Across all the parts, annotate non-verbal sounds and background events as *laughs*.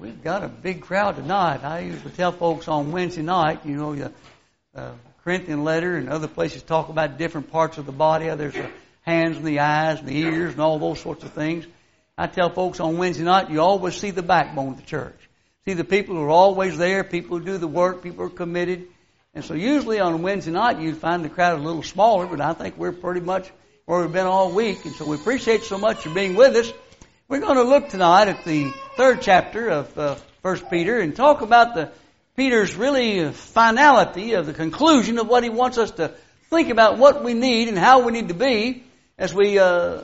we've got a big crowd tonight. I usually tell folks on Wednesday night, you know, the uh, Corinthian letter and other places talk about different parts of the body. There's the hands and the eyes and the ears and all those sorts of things. I tell folks on Wednesday night, you always see the backbone of the church. See the people who are always there, people who do the work, people who are committed. And so usually on Wednesday night you'd find the crowd a little smaller, but I think we're pretty much where we've been all week. And so we appreciate so much for being with us. We're going to look tonight at the third chapter of uh, First Peter and talk about the Peter's really finality of the conclusion of what he wants us to think about what we need and how we need to be as we uh,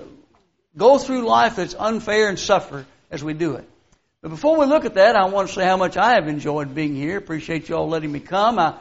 go through life that's unfair and suffer as we do it. But before we look at that, I want to say how much I have enjoyed being here. Appreciate you all letting me come. I,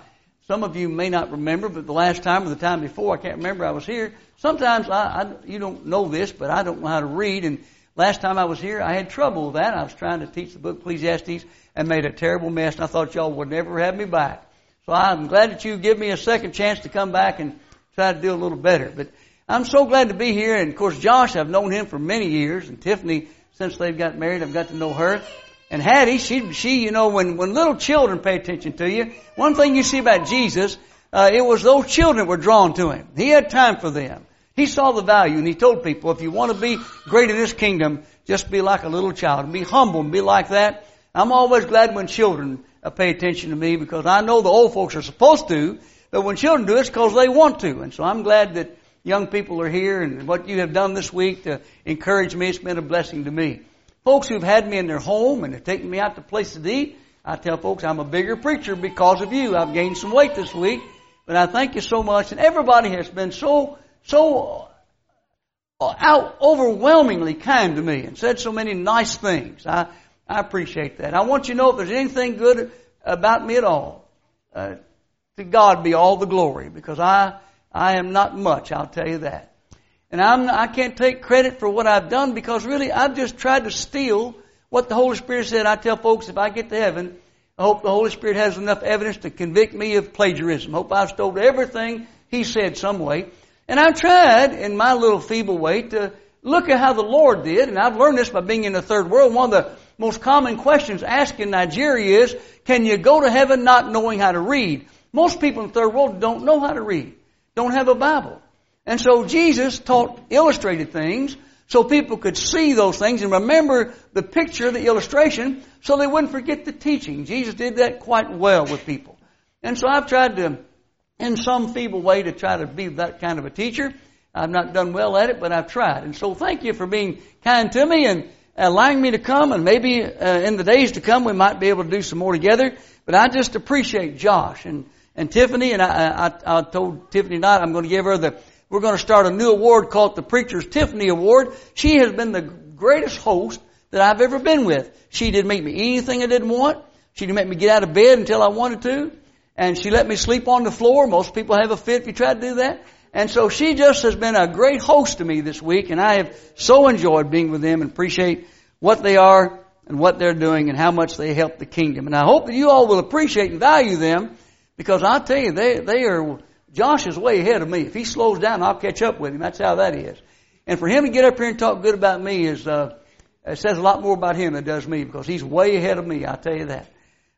some of you may not remember, but the last time or the time before, I can't remember I was here. Sometimes I, I you don't know this, but I don't know how to read and Last time I was here, I had trouble with that. I was trying to teach the book Ecclesiastes and made a terrible mess, and I thought y'all would never have me back. So I'm glad that you give me a second chance to come back and try to do a little better. But I'm so glad to be here, and of course Josh, I've known him for many years, and Tiffany, since they've got married, I've got to know her. And Hattie, she, she, you know, when, when little children pay attention to you, one thing you see about Jesus, uh, it was those children were drawn to him. He had time for them. He saw the value and he told people, if you want to be great in this kingdom, just be like a little child and be humble and be like that. I'm always glad when children uh, pay attention to me because I know the old folks are supposed to, but when children do, it's because they want to. And so I'm glad that young people are here and what you have done this week to encourage me, it's been a blessing to me. Folks who've had me in their home and have taken me out to places to eat, I tell folks I'm a bigger preacher because of you. I've gained some weight this week, but I thank you so much. And everybody has been so so uh, out overwhelmingly kind to me and said so many nice things. I, I appreciate that. I want you to know if there's anything good about me at all, uh, to God be all the glory because I, I am not much, I'll tell you that. And I'm, I can't take credit for what I've done because really I've just tried to steal what the Holy Spirit said. I tell folks if I get to heaven, I hope the Holy Spirit has enough evidence to convict me of plagiarism. Hope I've stole everything He said some way. And I've tried in my little feeble way to look at how the Lord did, and I've learned this by being in the third world. One of the most common questions asked in Nigeria is, can you go to heaven not knowing how to read? Most people in the third world don't know how to read, don't have a Bible. And so Jesus taught illustrated things so people could see those things and remember the picture, the illustration, so they wouldn't forget the teaching. Jesus did that quite well with people. And so I've tried to in some feeble way to try to be that kind of a teacher. I've not done well at it, but I've tried. And so thank you for being kind to me and allowing me to come and maybe uh, in the days to come we might be able to do some more together. But I just appreciate Josh and, and Tiffany and I, I, I told Tiffany tonight I'm going to give her the, we're going to start a new award called the Preacher's Tiffany Award. She has been the greatest host that I've ever been with. She didn't make me anything I didn't want. She didn't make me get out of bed until I wanted to and she let me sleep on the floor. Most people have a fit if you try to do that. And so she just has been a great host to me this week, and I have so enjoyed being with them and appreciate what they are and what they're doing and how much they help the kingdom. And I hope that you all will appreciate and value them because I'll tell you, they, they are, Josh is way ahead of me. If he slows down, I'll catch up with him. That's how that is. And for him to get up here and talk good about me is, uh, it says a lot more about him than it does me because he's way ahead of me, I'll tell you that.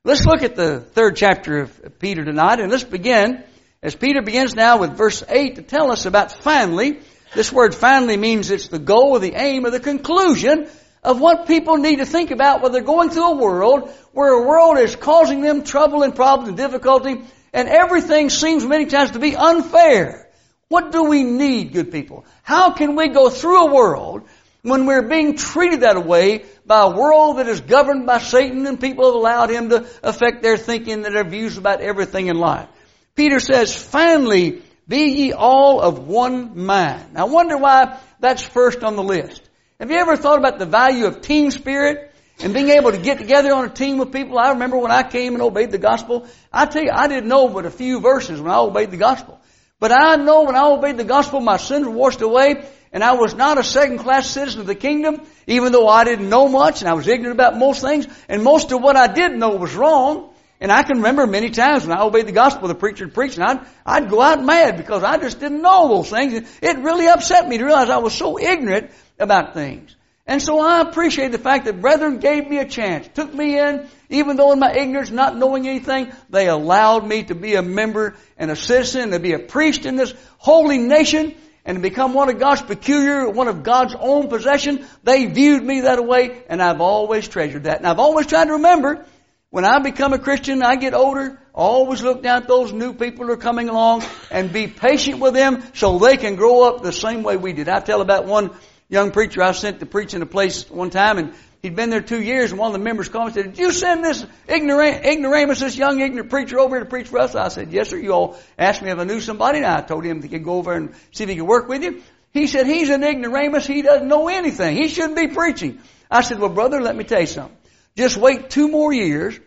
Let's look at the third chapter of Peter tonight, and let's begin as Peter begins now with verse 8 to tell us about finally. This word finally means it's the goal or the aim or the conclusion of what people need to think about when they're going through a world where a world is causing them trouble and problems and difficulty, and everything seems many times to be unfair. What do we need, good people? How can we go through a world when we're being treated that way by a world that is governed by Satan and people have allowed him to affect their thinking and their views about everything in life. Peter says, finally, be ye all of one mind. I wonder why that's first on the list. Have you ever thought about the value of team spirit and being able to get together on a team with people? I remember when I came and obeyed the gospel. I tell you, I didn't know but a few verses when I obeyed the gospel. But I know when I obeyed the gospel, my sins were washed away and I was not a second class citizen of the kingdom, even though I didn't know much and I was ignorant about most things, and most of what I did know was wrong. And I can remember many times when I obeyed the gospel, the preacher preaching, I'd, I'd go out mad because I just didn't know those things. It really upset me to realize I was so ignorant about things. And so I appreciate the fact that brethren gave me a chance, took me in, even though in my ignorance, not knowing anything, they allowed me to be a member and a citizen, to be a priest in this holy nation, and to become one of God's peculiar, one of God's own possession. They viewed me that way, and I've always treasured that. And I've always tried to remember, when I become a Christian, I get older, I always look down at those new people who are coming along and be patient with them so they can grow up the same way we did. I tell about one young preacher I sent to preach in a place one time and he'd been there two years and one of the members called me and said, did you send this ignoramus, this young ignorant preacher over here to preach for us? I said, yes sir, you all asked me if I knew somebody and I told him he could go over and see if he could work with you. He said, he's an ignoramus, he doesn't know anything. He shouldn't be preaching. I said, well brother, let me tell you something. Just wait two more years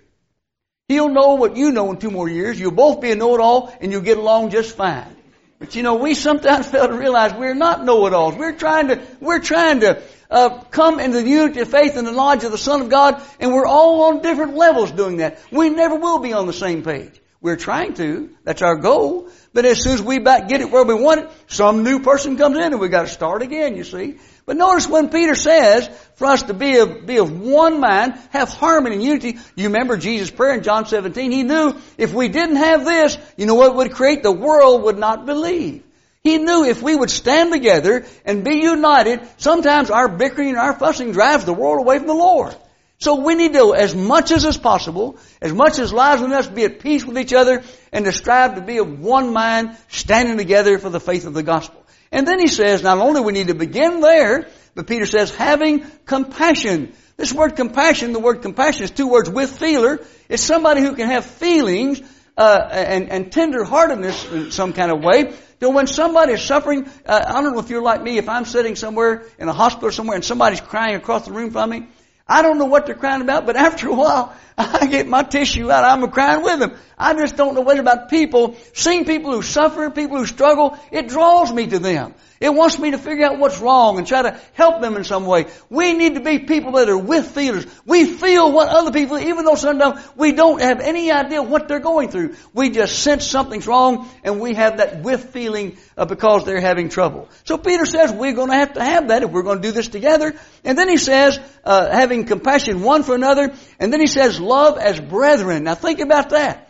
He'll know what you know in two more years. You'll both be a know-it-all and you'll get along just fine. But you know, we sometimes *laughs* fail to realize we're not know-it-alls. We're trying to, we're trying to uh, come into the unity of faith and the knowledge of the Son of God, and we're all on different levels doing that. We never will be on the same page. We're trying to. That's our goal. But as soon as we back get it where we want it, some new person comes in and we got to start again, you see. But notice when Peter says for us to be of, be of one mind, have harmony and unity, you remember Jesus' prayer in John 17, he knew if we didn't have this, you know what would create? The world would not believe. He knew if we would stand together and be united, sometimes our bickering and our fussing drives the world away from the Lord. So we need to, as much as is possible, as much as lies in us, be at peace with each other and to strive to be of one mind, standing together for the faith of the gospel. And then he says, not only we need to begin there, but Peter says, having compassion. This word compassion, the word compassion is two words with feeler. It's somebody who can have feelings uh, and, and tender-heartedness in some kind of way. So when somebody is suffering, uh, I don't know if you're like me, if I'm sitting somewhere in a hospital somewhere and somebody's crying across the room from me, I don't know what they're crying about, but *laughs* after a while, I get my tissue out. I'm crying with them. I just don't know what about people. Seeing people who suffer, people who struggle, it draws me to them. It wants me to figure out what's wrong and try to help them in some way. We need to be people that are with feelers. We feel what other people, even though sometimes we don't have any idea what they're going through. We just sense something's wrong and we have that with feeling uh, because they're having trouble. So Peter says we're going to have to have that if we're going to do this together. And then he says, uh, having compassion one for another. And then he says, love as brethren. Now think about that.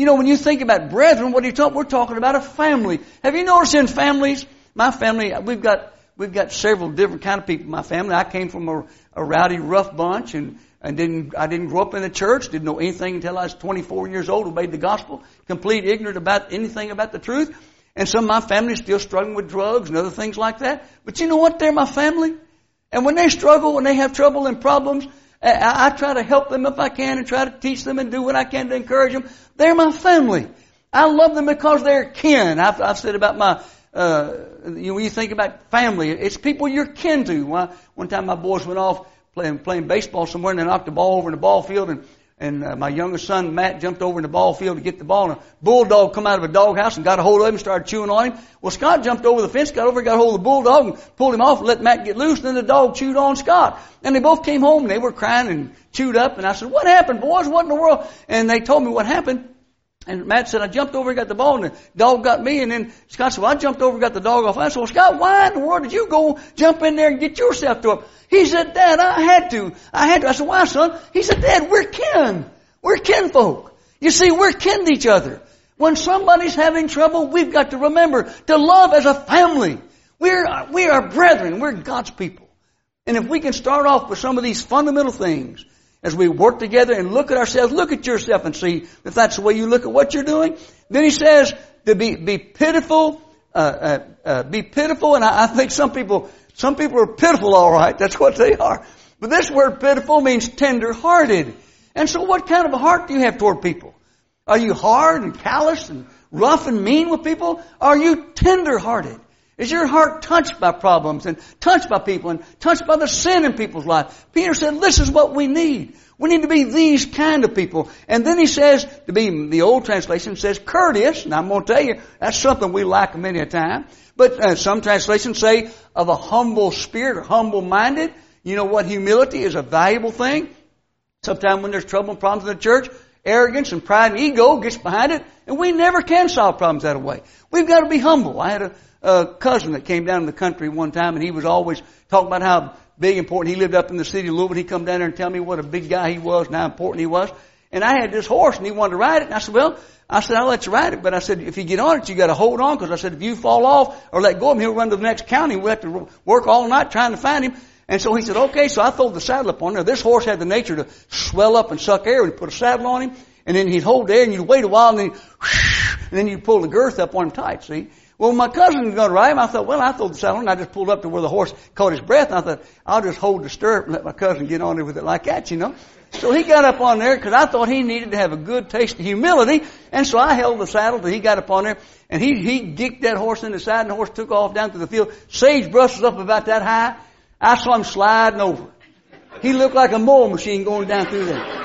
You know, when you think about brethren, what are you talking? We're talking about a family. Have you noticed in families? My family, we've got, we've got several different kind of people in my family. I came from a, a rowdy, rough bunch and, and didn't, I didn't grow up in the church, didn't know anything until I was 24 years old, obeyed the gospel, complete ignorant about anything about the truth. And some of my family is still struggling with drugs and other things like that. But you know what? They're my family. And when they struggle, when they have trouble and problems, I, I try to help them if I can and try to teach them and do what I can to encourage them. They're my family. I love them because they're kin. I've, I've said about my uh, you know, when you think about family, it's people you're kin to. One time my boys went off playing, playing baseball somewhere and they knocked the ball over in the ball field and, and uh, my youngest son, Matt, jumped over in the ball field to get the ball and a bulldog come out of a doghouse and got a hold of him and started chewing on him. Well, Scott jumped over the fence, got over, got a hold of the bulldog and pulled him off and let Matt get loose and then the dog chewed on Scott. And they both came home and they were crying and chewed up and I said, what happened boys? What in the world? And they told me what happened. And Matt said, I jumped over and got the ball, and the dog got me. And then Scott said, well, I jumped over and got the dog off. I said, well, Scott, why in the world did you go jump in there and get yourself to up? He said, Dad, I had to. I had to. I said, why, son? He said, Dad, we're kin. We're kinfolk. You see, we're kin to each other. When somebody's having trouble, we've got to remember to love as a family. We're, we are brethren. We're God's people. And if we can start off with some of these fundamental things, as we work together and look at ourselves, look at yourself and see if that's the way you look at what you're doing. Then he says to be, be pitiful, uh, uh, uh, be pitiful, and I, I think some people, some people are pitiful alright, that's what they are. But this word pitiful means tender-hearted. And so what kind of a heart do you have toward people? Are you hard and callous and rough and mean with people? Are you tender-hearted? Is your heart touched by problems and touched by people and touched by the sin in people's life? Peter said, this is what we need. We need to be these kind of people. And then he says, to be, the old translation says courteous, and I'm going to tell you, that's something we lack many a time. But uh, some translations say of a humble spirit humble minded. You know what? Humility is a valuable thing. Sometimes when there's trouble and problems in the church, arrogance and pride and ego gets behind it, and we never can solve problems that way. We've got to be humble. I had a, a cousin that came down to the country one time and he was always talking about how big important. He lived up in the city of Louisville. He'd come down there and tell me what a big guy he was and how important he was. And I had this horse and he wanted to ride it. And I said, well, I said, I'll let you ride it. But I said, if you get on it, you got to hold on because I said, if you fall off or let go of him, he'll run to the next county. We'll have to work all night trying to find him. And so he said, okay. So I threw the saddle up on there. This horse had the nature to swell up and suck air. and put a saddle on him and then he'd hold there and you'd wait a while and then, and then you'd pull the girth up on him tight, see? Well, my cousin was going to ride him. I thought, well, I threw the saddle on. and I just pulled up to where the horse caught his breath. And I thought, I'll just hold the stirrup and let my cousin get on there with it like that, you know. So he got up on there because I thought he needed to have a good taste of humility. And so I held the saddle till he got up on there and he, he kicked that horse in the side and the horse took off down to the field. Sagebrush was up about that high. I saw him sliding over. He looked like a mowing machine going down through there.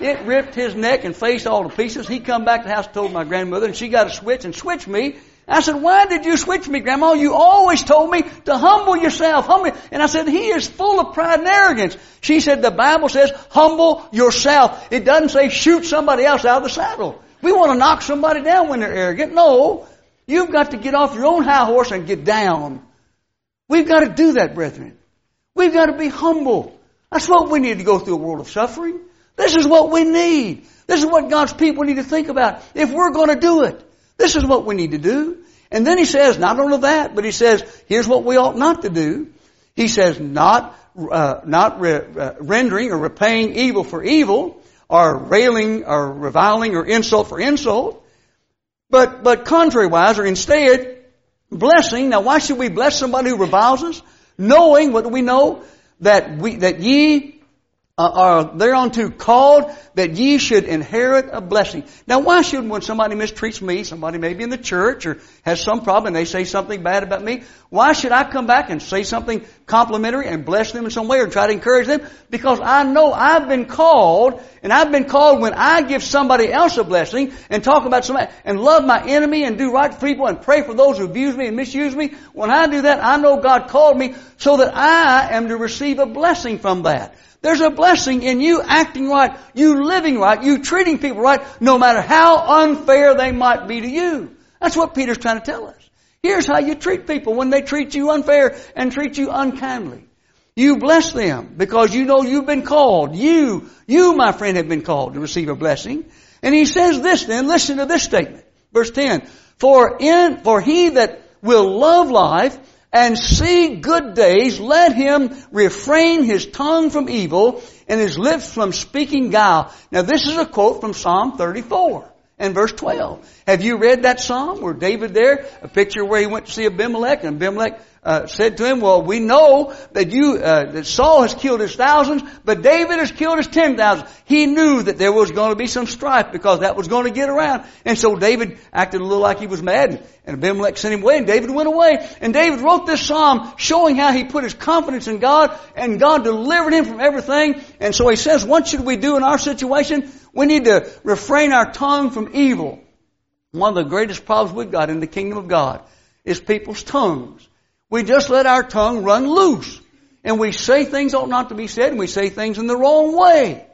It ripped his neck and face all to pieces. He come back to the house and told my grandmother and she got a switch and switched me. I said, why did you switch me, Grandma? You always told me to humble yourself. Humble. And I said, he is full of pride and arrogance. She said, the Bible says, humble yourself. It doesn't say shoot somebody else out of the saddle. We want to knock somebody down when they're arrogant. No. You've got to get off your own high horse and get down. We've got to do that, brethren. We've got to be humble. That's what we need to go through a world of suffering. This is what we need. This is what God's people need to think about. If we're going to do it, this is what we need to do. And then he says, not only that, but he says, here's what we ought not to do. He says, not, uh, not re- uh, rendering or repaying evil for evil, or railing or reviling or insult for insult, but, but contrariwise, or instead, blessing. Now why should we bless somebody who reviles us? Knowing, what do we know? That we, that ye uh, are thereunto called that ye should inherit a blessing. Now why should when somebody mistreats me, somebody maybe in the church or has some problem and they say something bad about me, why should I come back and say something complimentary and bless them in some way or try to encourage them? Because I know I've been called and I've been called when I give somebody else a blessing and talk about somebody and love my enemy and do right for people and pray for those who abuse me and misuse me. When I do that, I know God called me so that I am to receive a blessing from that. There's a blessing in you acting right, you living right, you treating people right, no matter how unfair they might be to you. That's what Peter's trying to tell us. Here's how you treat people when they treat you unfair and treat you unkindly. You bless them because you know you've been called. You, you, my friend, have been called to receive a blessing. And he says this then, listen to this statement. Verse 10. For in, for he that will love life and see good days, let him refrain his tongue from evil and his lips from speaking guile. Now this is a quote from Psalm 34 and verse 12. Have you read that psalm where David there, a picture where he went to see Abimelech and Abimelech uh, said to him, "Well, we know that you uh, that Saul has killed his thousands, but David has killed his ten thousand. He knew that there was going to be some strife because that was going to get around, and so David acted a little like he was mad, and Abimelech sent him away, and David went away. And David wrote this psalm showing how he put his confidence in God, and God delivered him from everything. And so he says, "What should we do in our situation? We need to refrain our tongue from evil." One of the greatest problems we've got in the kingdom of God is people's tongues. We just let our tongue run loose. And we say things ought not to be said, and we say things in the wrong way.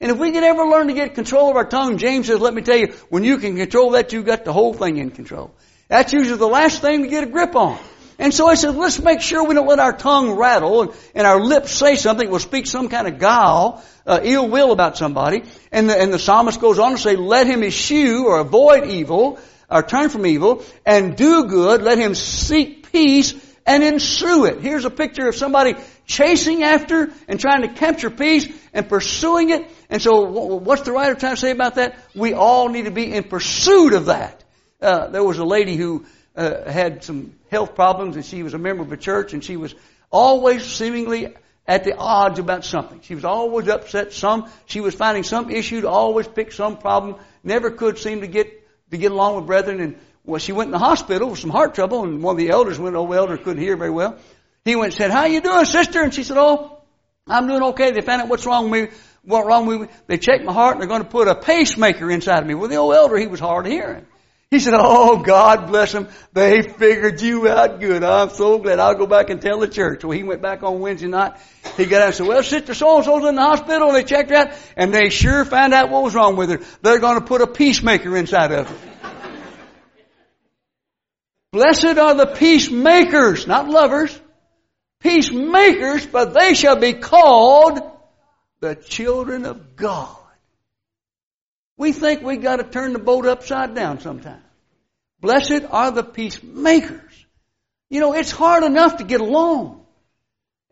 And if we can ever learn to get control of our tongue, James says, let me tell you, when you can control that, you've got the whole thing in control. That's usually the last thing to get a grip on. And so I said, let's make sure we don't let our tongue rattle and, and our lips say something We'll speak some kind of guile, uh, ill will about somebody. And the, and the psalmist goes on to say, let him eschew or avoid evil, or turn from evil, and do good, let him seek peace and ensue it. Here's a picture of somebody chasing after and trying to capture peace and pursuing it. And so what's the writer trying to say about that? We all need to be in pursuit of that. Uh, there was a lady who uh, had some health problems and she was a member of a church and she was always seemingly at the odds about something. She was always upset. Some she was finding some issue to always pick some problem. Never could seem to get to get along with brethren. And well, she went in the hospital with some heart trouble, and one of the elders went, oh, old elder couldn't hear very well. He went and said, how you doing, sister? And she said, oh, I'm doing okay. They found out what's wrong with me. What wrong with me? They checked my heart and they're going to put a pacemaker inside of me. Well, the old elder, he was hard of hearing. He said, oh, God bless them. They figured you out good. I'm so glad. I'll go back and tell the church. Well, he went back on Wednesday night. He got out and said, well, sister so-and-so's in the hospital and they checked her out and they sure found out what was wrong with her. They're going to put a peacemaker inside of her. Blessed are the peacemakers, not lovers. peacemakers, but they shall be called the children of God. We think we got to turn the boat upside down sometimes. Blessed are the peacemakers. You know, it's hard enough to get along.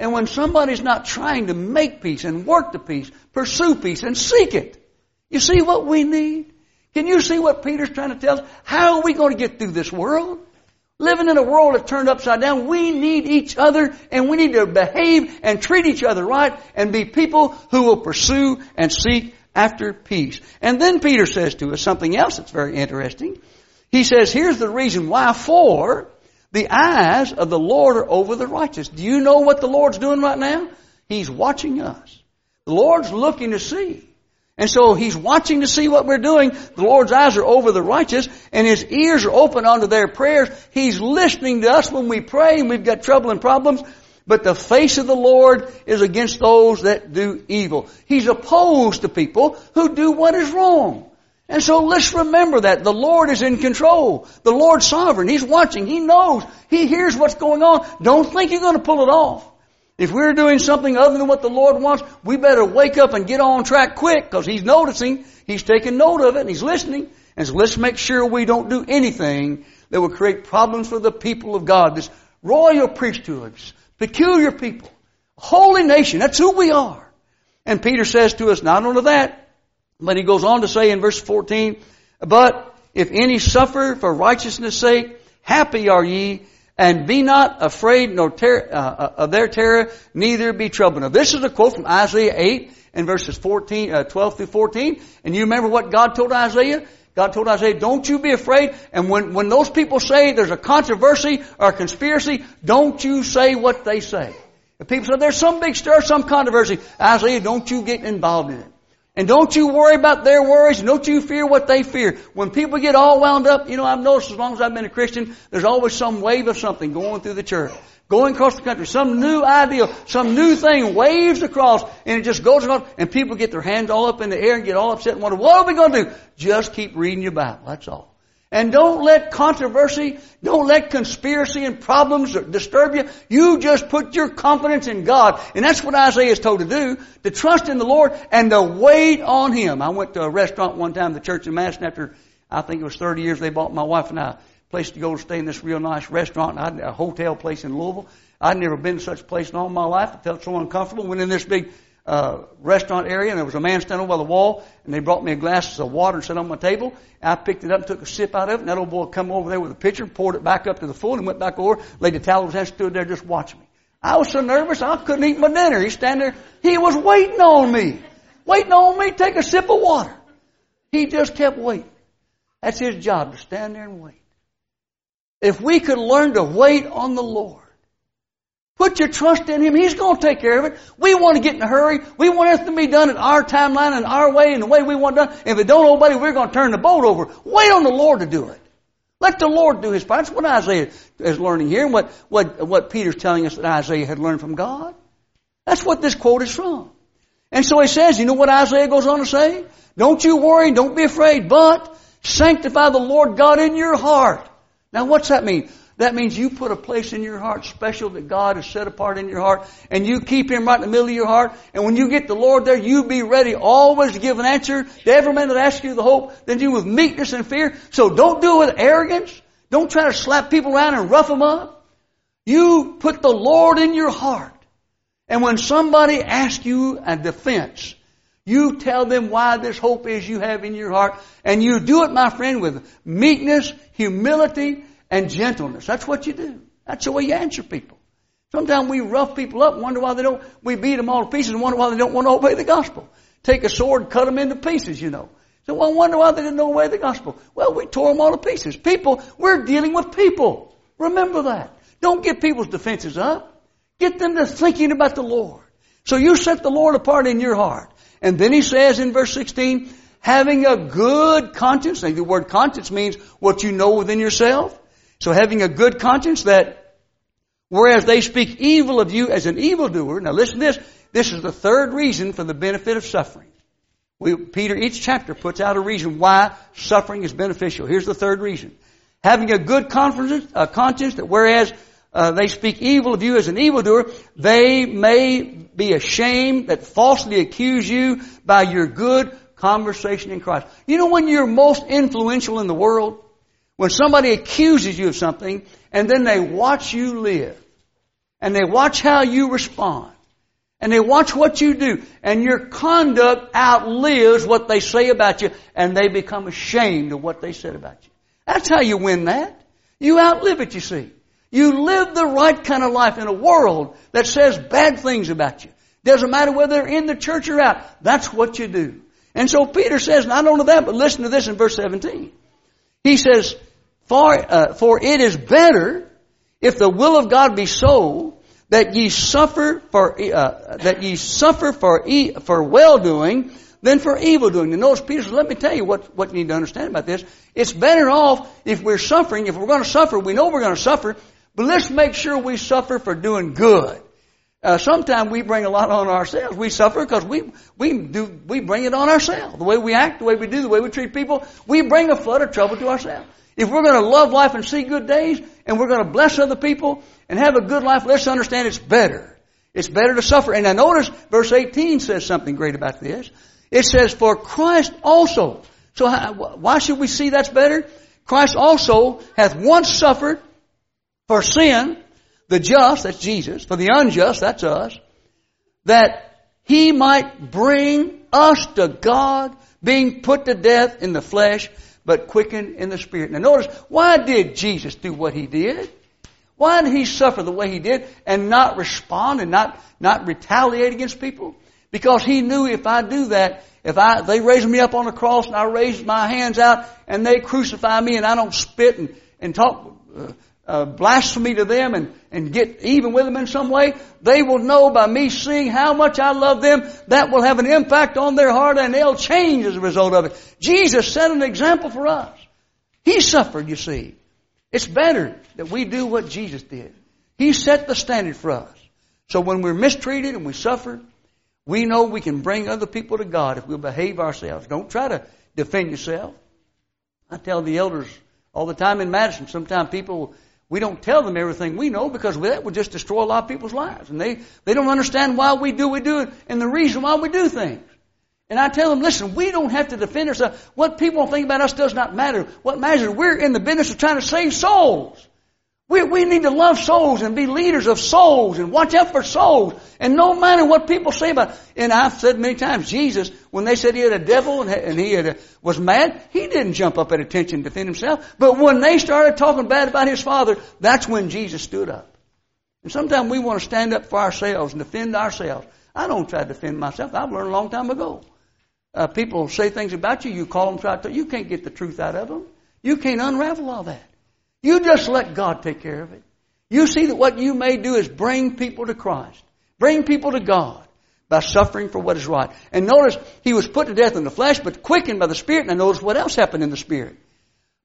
And when somebody's not trying to make peace and work the peace, pursue peace and seek it, you see what we need? Can you see what Peter's trying to tell us? How are we going to get through this world? Living in a world that's turned upside down, we need each other and we need to behave and treat each other right and be people who will pursue and seek after peace. And then Peter says to us something else that's very interesting. He says, here's the reason why for the eyes of the Lord are over the righteous. Do you know what the Lord's doing right now? He's watching us. The Lord's looking to see. And so He's watching to see what we're doing. The Lord's eyes are over the righteous and His ears are open unto their prayers. He's listening to us when we pray and we've got trouble and problems. But the face of the Lord is against those that do evil. He's opposed to people who do what is wrong. And so let's remember that. The Lord is in control. The Lord's sovereign. He's watching. He knows. He hears what's going on. Don't think you're going to pull it off. If we're doing something other than what the Lord wants, we better wake up and get on track quick because He's noticing. He's taking note of it and He's listening. And so let's make sure we don't do anything that will create problems for the people of God. This royal priesthood, peculiar people, holy nation. That's who we are. And Peter says to us, not only that, but he goes on to say in verse 14, but if any suffer for righteousness sake, happy are ye, and be not afraid nor ter- uh, uh, of their terror, neither be troubled. Now this is a quote from Isaiah 8 and verses 14, uh, 12 through 14. And you remember what God told Isaiah? God told Isaiah, don't you be afraid. And when, when those people say there's a controversy or a conspiracy, don't you say what they say. People say there's some big stir, some controversy, Isaiah, don't you get involved in it. And don't you worry about their worries, and don't you fear what they fear. When people get all wound up, you know, I've noticed as long as I've been a Christian, there's always some wave of something going through the church. Going across the country, some new idea, some new thing waves across, and it just goes across, and people get their hands all up in the air and get all upset and wonder, what are we going to do? Just keep reading your Bible, that's all. And don't let controversy, don't let conspiracy and problems disturb you. You just put your confidence in God. And that's what Isaiah is told to do, to trust in the Lord and to wait on Him. I went to a restaurant one time, the church in Madison, after I think it was 30 years, they bought my wife and I a place to go to stay in this real nice restaurant, a hotel place in Louisville. I'd never been to such a place in all my life. I felt so uncomfortable. Went in this big uh, restaurant area, and there was a man standing over by the wall, and they brought me a glass of water and set on my table. I picked it up and took a sip out of it, and that old boy come over there with a pitcher, and poured it back up to the full, and went back over, laid the towel and stood there just watching me. I was so nervous I couldn't eat my dinner. He's standing there. He was waiting on me, waiting on me to take a sip of water. He just kept waiting. That's his job to stand there and wait. If we could learn to wait on the Lord, Put your trust in Him. He's going to take care of it. We want to get in a hurry. We want everything to be done in our timeline and our way and the way we want it done. If it don't oh, obey, we're going to turn the boat over. Wait on the Lord to do it. Let the Lord do His part. That's what Isaiah is learning here and what, what, what Peter's telling us that Isaiah had learned from God. That's what this quote is from. And so he says, you know what Isaiah goes on to say? Don't you worry, don't be afraid, but sanctify the Lord God in your heart. Now what's that mean? That means you put a place in your heart special that God has set apart in your heart, and you keep Him right in the middle of your heart. And when you get the Lord there, you be ready always to give an answer to every man that asks you the hope, then do with meekness and fear. So don't do it with arrogance. Don't try to slap people around and rough them up. You put the Lord in your heart. And when somebody asks you a defense, you tell them why this hope is you have in your heart. And you do it, my friend, with meekness, humility, and gentleness. That's what you do. That's the way you answer people. Sometimes we rough people up, wonder why they don't, we beat them all to pieces and wonder why they don't want to obey the gospel. Take a sword, cut them into pieces, you know. So I wonder why they didn't obey the gospel. Well, we tore them all to pieces. People, we're dealing with people. Remember that. Don't get people's defenses up. Get them to thinking about the Lord. So you set the Lord apart in your heart. And then he says in verse 16, having a good conscience. Now the word conscience means what you know within yourself. So having a good conscience that whereas they speak evil of you as an evildoer, now listen to this, this is the third reason for the benefit of suffering. We, Peter, each chapter puts out a reason why suffering is beneficial. Here's the third reason. Having a good conscience, a conscience that whereas uh, they speak evil of you as an evildoer, they may be ashamed that falsely accuse you by your good conversation in Christ. You know when you're most influential in the world? When somebody accuses you of something and then they watch you live and they watch how you respond and they watch what you do and your conduct outlives what they say about you and they become ashamed of what they said about you. That's how you win that. You outlive it, you see. You live the right kind of life in a world that says bad things about you. Doesn't matter whether they're in the church or out. That's what you do. And so Peter says, not only that, but listen to this in verse 17. He says, for, uh, for it is better if the will of God be so that ye suffer for, uh, that ye suffer for, e- for well doing than for evil doing. And notice Peter says, let me tell you what, what you need to understand about this. It's better off if we're suffering, if we're going to suffer, we know we're going to suffer, but let's make sure we suffer for doing good. Uh, sometimes we bring a lot on ourselves. We suffer because we we do we bring it on ourselves. The way we act, the way we do, the way we treat people, we bring a flood of trouble to ourselves. If we're going to love life and see good days, and we're going to bless other people and have a good life, let's understand it's better. It's better to suffer. And I notice verse 18 says something great about this. It says, "For Christ also." So why should we see that's better? Christ also hath once suffered for sin, the just, that's Jesus, for the unjust, that's us, that he might bring us to God, being put to death in the flesh, but quickened in the spirit. Now notice, why did Jesus do what he did? Why did he suffer the way he did and not respond and not, not retaliate against people? Because he knew if I do that, if I, they raise me up on the cross and I raise my hands out and they crucify me and I don't spit and, and talk uh, uh, blasphemy to them and, and get even with them in some way, they will know by me seeing how much I love them, that will have an impact on their heart and they'll change as a result of it. Jesus set an example for us. He suffered, you see. It's better that we do what Jesus did. He set the standard for us. So when we're mistreated and we suffer, we know we can bring other people to God if we'll behave ourselves. Don't try to defend yourself. I tell the elders all the time in Madison, sometimes people we don't tell them everything we know because that would just destroy a lot of people's lives. And they, they don't understand why we do we do it and the reason why we do things. And I tell them, listen, we don't have to defend ourselves. What people think about us does not matter. What matters is we're in the business of trying to save souls. We, we need to love souls and be leaders of souls and watch out for souls. And no matter what people say about. And I've said many times, Jesus, when they said he had a devil and, he a, was mad, he didn't jump up at attention defend himself. But when they started talking bad about his father, that's when Jesus stood up. And sometimes we want to stand up for ourselves and defend ourselves. I don't try to defend myself. I've learned a long time ago. Uh, people say things about you, you call them, try to, you can't get the truth out of them. You can't unravel all that. You just let God take care of it. You see that what you may do is bring people to Christ. Bring people to God by suffering for what is right. And notice, he was put to death in the flesh, but quickened by the Spirit. Now notice what else happened in the Spirit.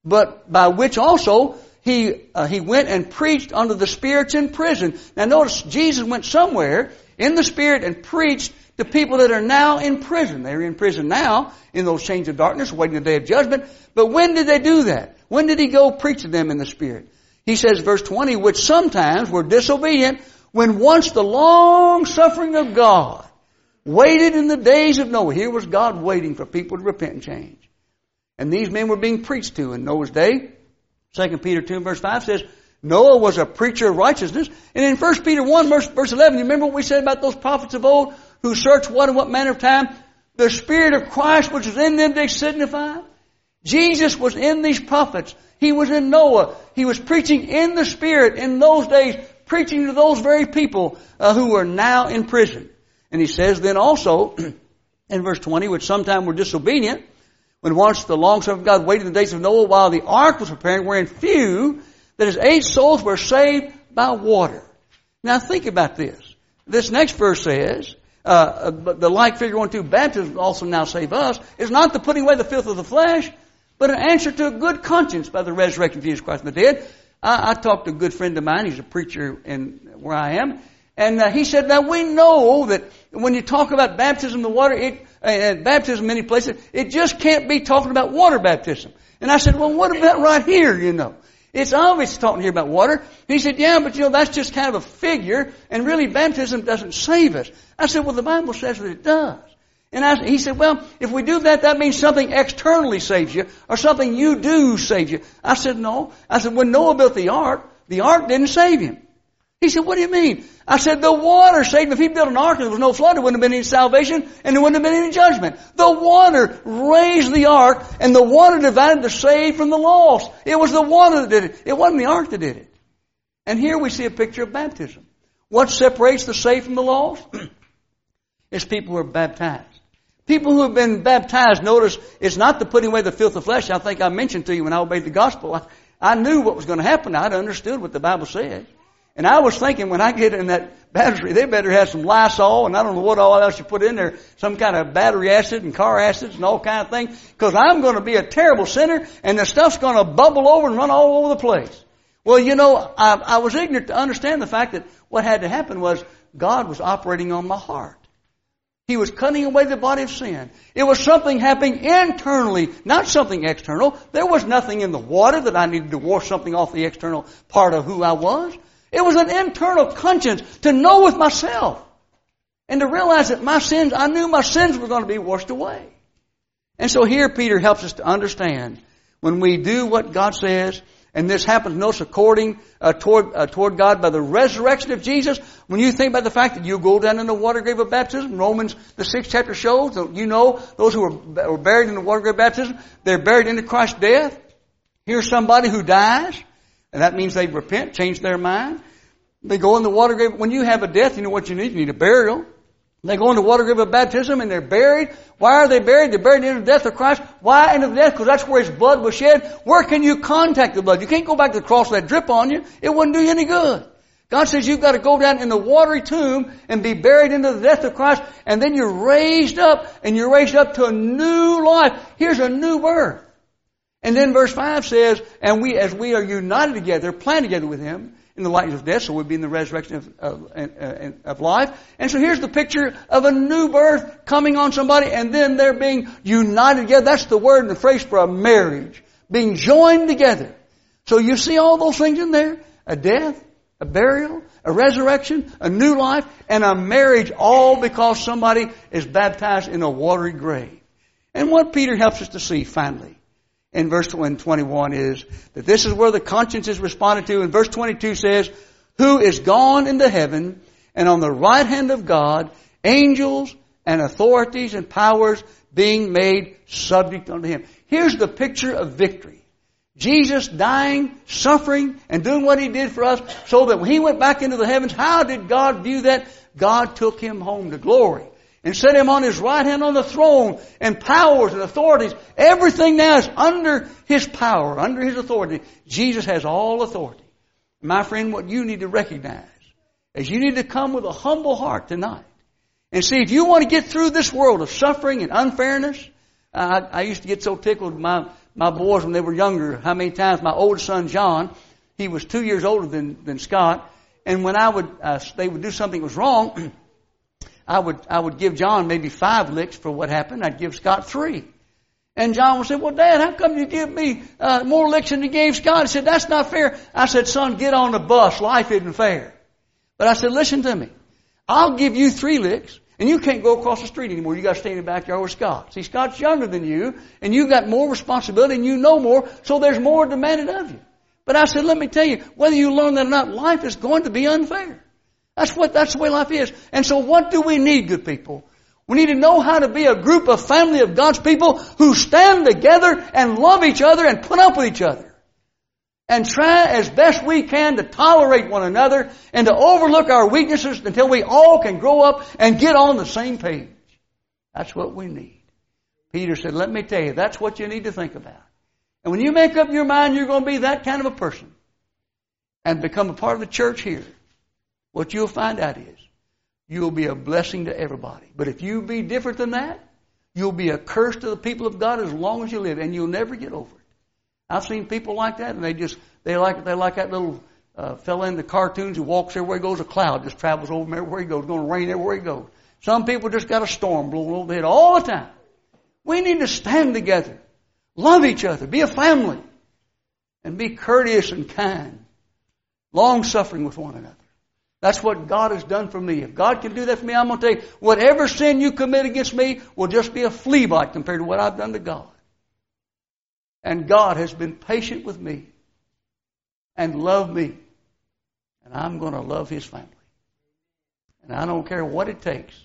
But by which also he, uh, he went and preached unto the spirits in prison. Now notice, Jesus went somewhere in the Spirit and preached to people that are now in prison. They're in prison now in those chains of darkness, waiting the day of judgment. But when did they do that? When did he go preach to them in the Spirit? He says, verse 20, which sometimes were disobedient when once the long suffering of God waited in the days of Noah. Here was God waiting for people to repent and change. And these men were being preached to in Noah's day. 2 Peter 2 verse 5 says, Noah was a preacher of righteousness. And in 1 Peter 1 verse, verse 11, you remember what we said about those prophets of old who searched what and what manner of time? The Spirit of Christ which was in them they signify. Jesus was in these prophets. He was in Noah. He was preaching in the Spirit in those days, preaching to those very people uh, who were now in prison. And he says then also, *clears throat* in verse 20, which sometime were disobedient, when once the long suffering God waited in the days of Noah while the ark was preparing, wherein few, that is eight souls were saved by water. Now think about this. This next verse says, uh, uh the like figure one two baptism also now save us, is not the putting away the filth of the flesh, but an answer to a good conscience by the resurrection of Jesus Christ from the dead. I, I talked to a good friend of mine. He's a preacher in where I am. And uh, he said, now we know that when you talk about baptism in the water, it, uh, baptism in many places, it just can't be talking about water baptism. And I said, well, what about right here, you know? It's obvious talking here about water. He said, yeah, but you know, that's just kind of a figure, and really baptism doesn't save us. I said, well, the Bible says that it does. And I, he said, well, if we do that, that means something externally saves you, or something you do saves you. I said, no. I said, when Noah built the ark, the ark didn't save him. He said, what do you mean? I said, the water saved him. If he built an ark and there was no flood, there wouldn't have been any salvation and there wouldn't have been any judgment. The water raised the ark and the water divided the saved from the lost. It was the water that did it. It wasn't the ark that did it. And here we see a picture of baptism. What separates the saved from the lost? *clears throat* is people who are baptized. People who have been baptized, notice it's not the putting away the filth of flesh. I think I mentioned to you when I obeyed the gospel. I, I knew what was going to happen. I'd understood what the Bible said. And I was thinking when I get in that battery, they better have some Lysol and I don't know what all else you put in there, some kind of battery acid and car acids and all kind of things, because I'm going to be a terrible sinner and the stuff's going to bubble over and run all over the place. Well, you know, I, I was ignorant to understand the fact that what had to happen was God was operating on my heart. He was cutting away the body of sin. It was something happening internally, not something external. There was nothing in the water that I needed to wash something off the external part of who I was. It was an internal conscience to know with myself and to realize that my sins, I knew my sins were going to be washed away. And so here Peter helps us to understand when we do what God says, and this happens notice according uh, toward uh, toward God by the resurrection of Jesus. When you think about the fact that you go down in the water grave of baptism, Romans the sixth chapter shows you know those who were, were buried in the water grave of baptism, they're buried into Christ's death. Here's somebody who dies. And that means they repent, change their mind. They go in the water grave. When you have a death, you know what you need? You need a burial. They go into water grave of baptism and they're buried. Why are they buried? They're buried in the death of Christ. Why into the death? Because that's where His blood was shed. Where can you contact the blood? You can't go back to the cross and let drip on you. It wouldn't do you any good. God says you've got to go down in the watery tomb and be buried into the death of Christ and then you're raised up and you're raised up to a new life. Here's a new birth. And then verse 5 says, and we, as we are united together, planted together with Him in the likeness of death, so we'd be in the resurrection of, of, of, life. And so here's the picture of a new birth coming on somebody, and then they're being united together. That's the word and the phrase for a marriage. Being joined together. So you see all those things in there? A death, a burial, a resurrection, a new life, and a marriage, all because somebody is baptized in a watery grave. And what Peter helps us to see finally in verse 21 is that this is where the conscience is responded to. And verse 22 says, who is gone into heaven and on the right hand of God, angels and authorities and powers being made subject unto him. Here's the picture of victory. Jesus dying, suffering, and doing what he did for us so that when he went back into the heavens, how did God view that? God took him home to glory and set him on his right hand on the throne and powers and authorities. Everything now is under his power, under his authority. Jesus has all authority. My friend, what you need to recognize is you need to come with a humble heart tonight and see if you want to get through this world of suffering and unfairness. I, I used to get so tickled with my, my boys when they were younger. How many times my oldest son John, he was two years older than, than Scott, and when I would, uh, they would do something that was wrong, *clears throat* I would, I would give John maybe five licks for what happened. I'd give Scott three. And John would say, well, Dad, how come you give me uh, more licks than you gave Scott? He said, that's not fair. I said, son, get on the bus. Life isn't fair. But I said, listen to me. I'll give you three licks, and you can't go across the street anymore. You got to stay in the backyard with Scott. See, Scott's younger than you, and you got more responsibility, and you know more, so there's more demanded of you. But I said, let me tell you, whether you learn that or not, life is going to be unfair. That's what, that's the way life is. And so what do we need, good people? We need to know how to be a group a family of God's people who stand together and love each other and put up with each other. And try as best we can to tolerate one another and to overlook our weaknesses until we all can grow up and get on the same page. That's what we need. Peter said, let me tell you, that's what you need to think about. And when you make up your mind you're going to be that kind of a person and become a part of the church here, what you'll find out is you'll be a blessing to everybody. But if you be different than that, you'll be a curse to the people of God as long as you live, and you'll never get over it. I've seen people like that, and they just they like they like that little uh, fella in the cartoons who walks everywhere he goes. A cloud just travels over him everywhere he goes. Going to rain everywhere he goes. Some people just got a storm blowing over their head all the time. We need to stand together, love each other, be a family. and be courteous and kind, long suffering with one another. That's what God has done for me. If God can do that for me, I'm going to tell you, whatever sin you commit against me will just be a flea bite compared to what I've done to God. And God has been patient with me and loved me. And I'm going to love His family. And I don't care what it takes.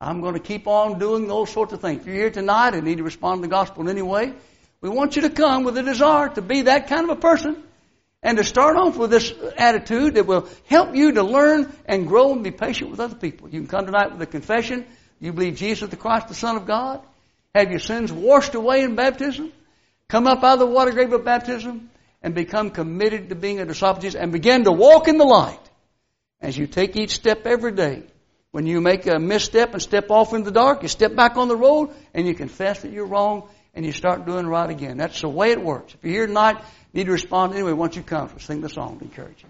I'm going to keep on doing those sorts of things. If you're here tonight and need to respond to the gospel in any way, we want you to come with a desire to be that kind of a person and to start off with this attitude that will help you to learn and grow and be patient with other people. You can come tonight with a confession. You believe Jesus the Christ, the Son of God. Have your sins washed away in baptism. Come up out of the water grave of baptism and become committed to being a disciple of Jesus and begin to walk in the light as you take each step every day. When you make a misstep and step off in the dark, you step back on the road and you confess that you're wrong and you start doing right again. That's the way it works. If you're here tonight, need to respond anyway, once you come, so sing the song to encourage you.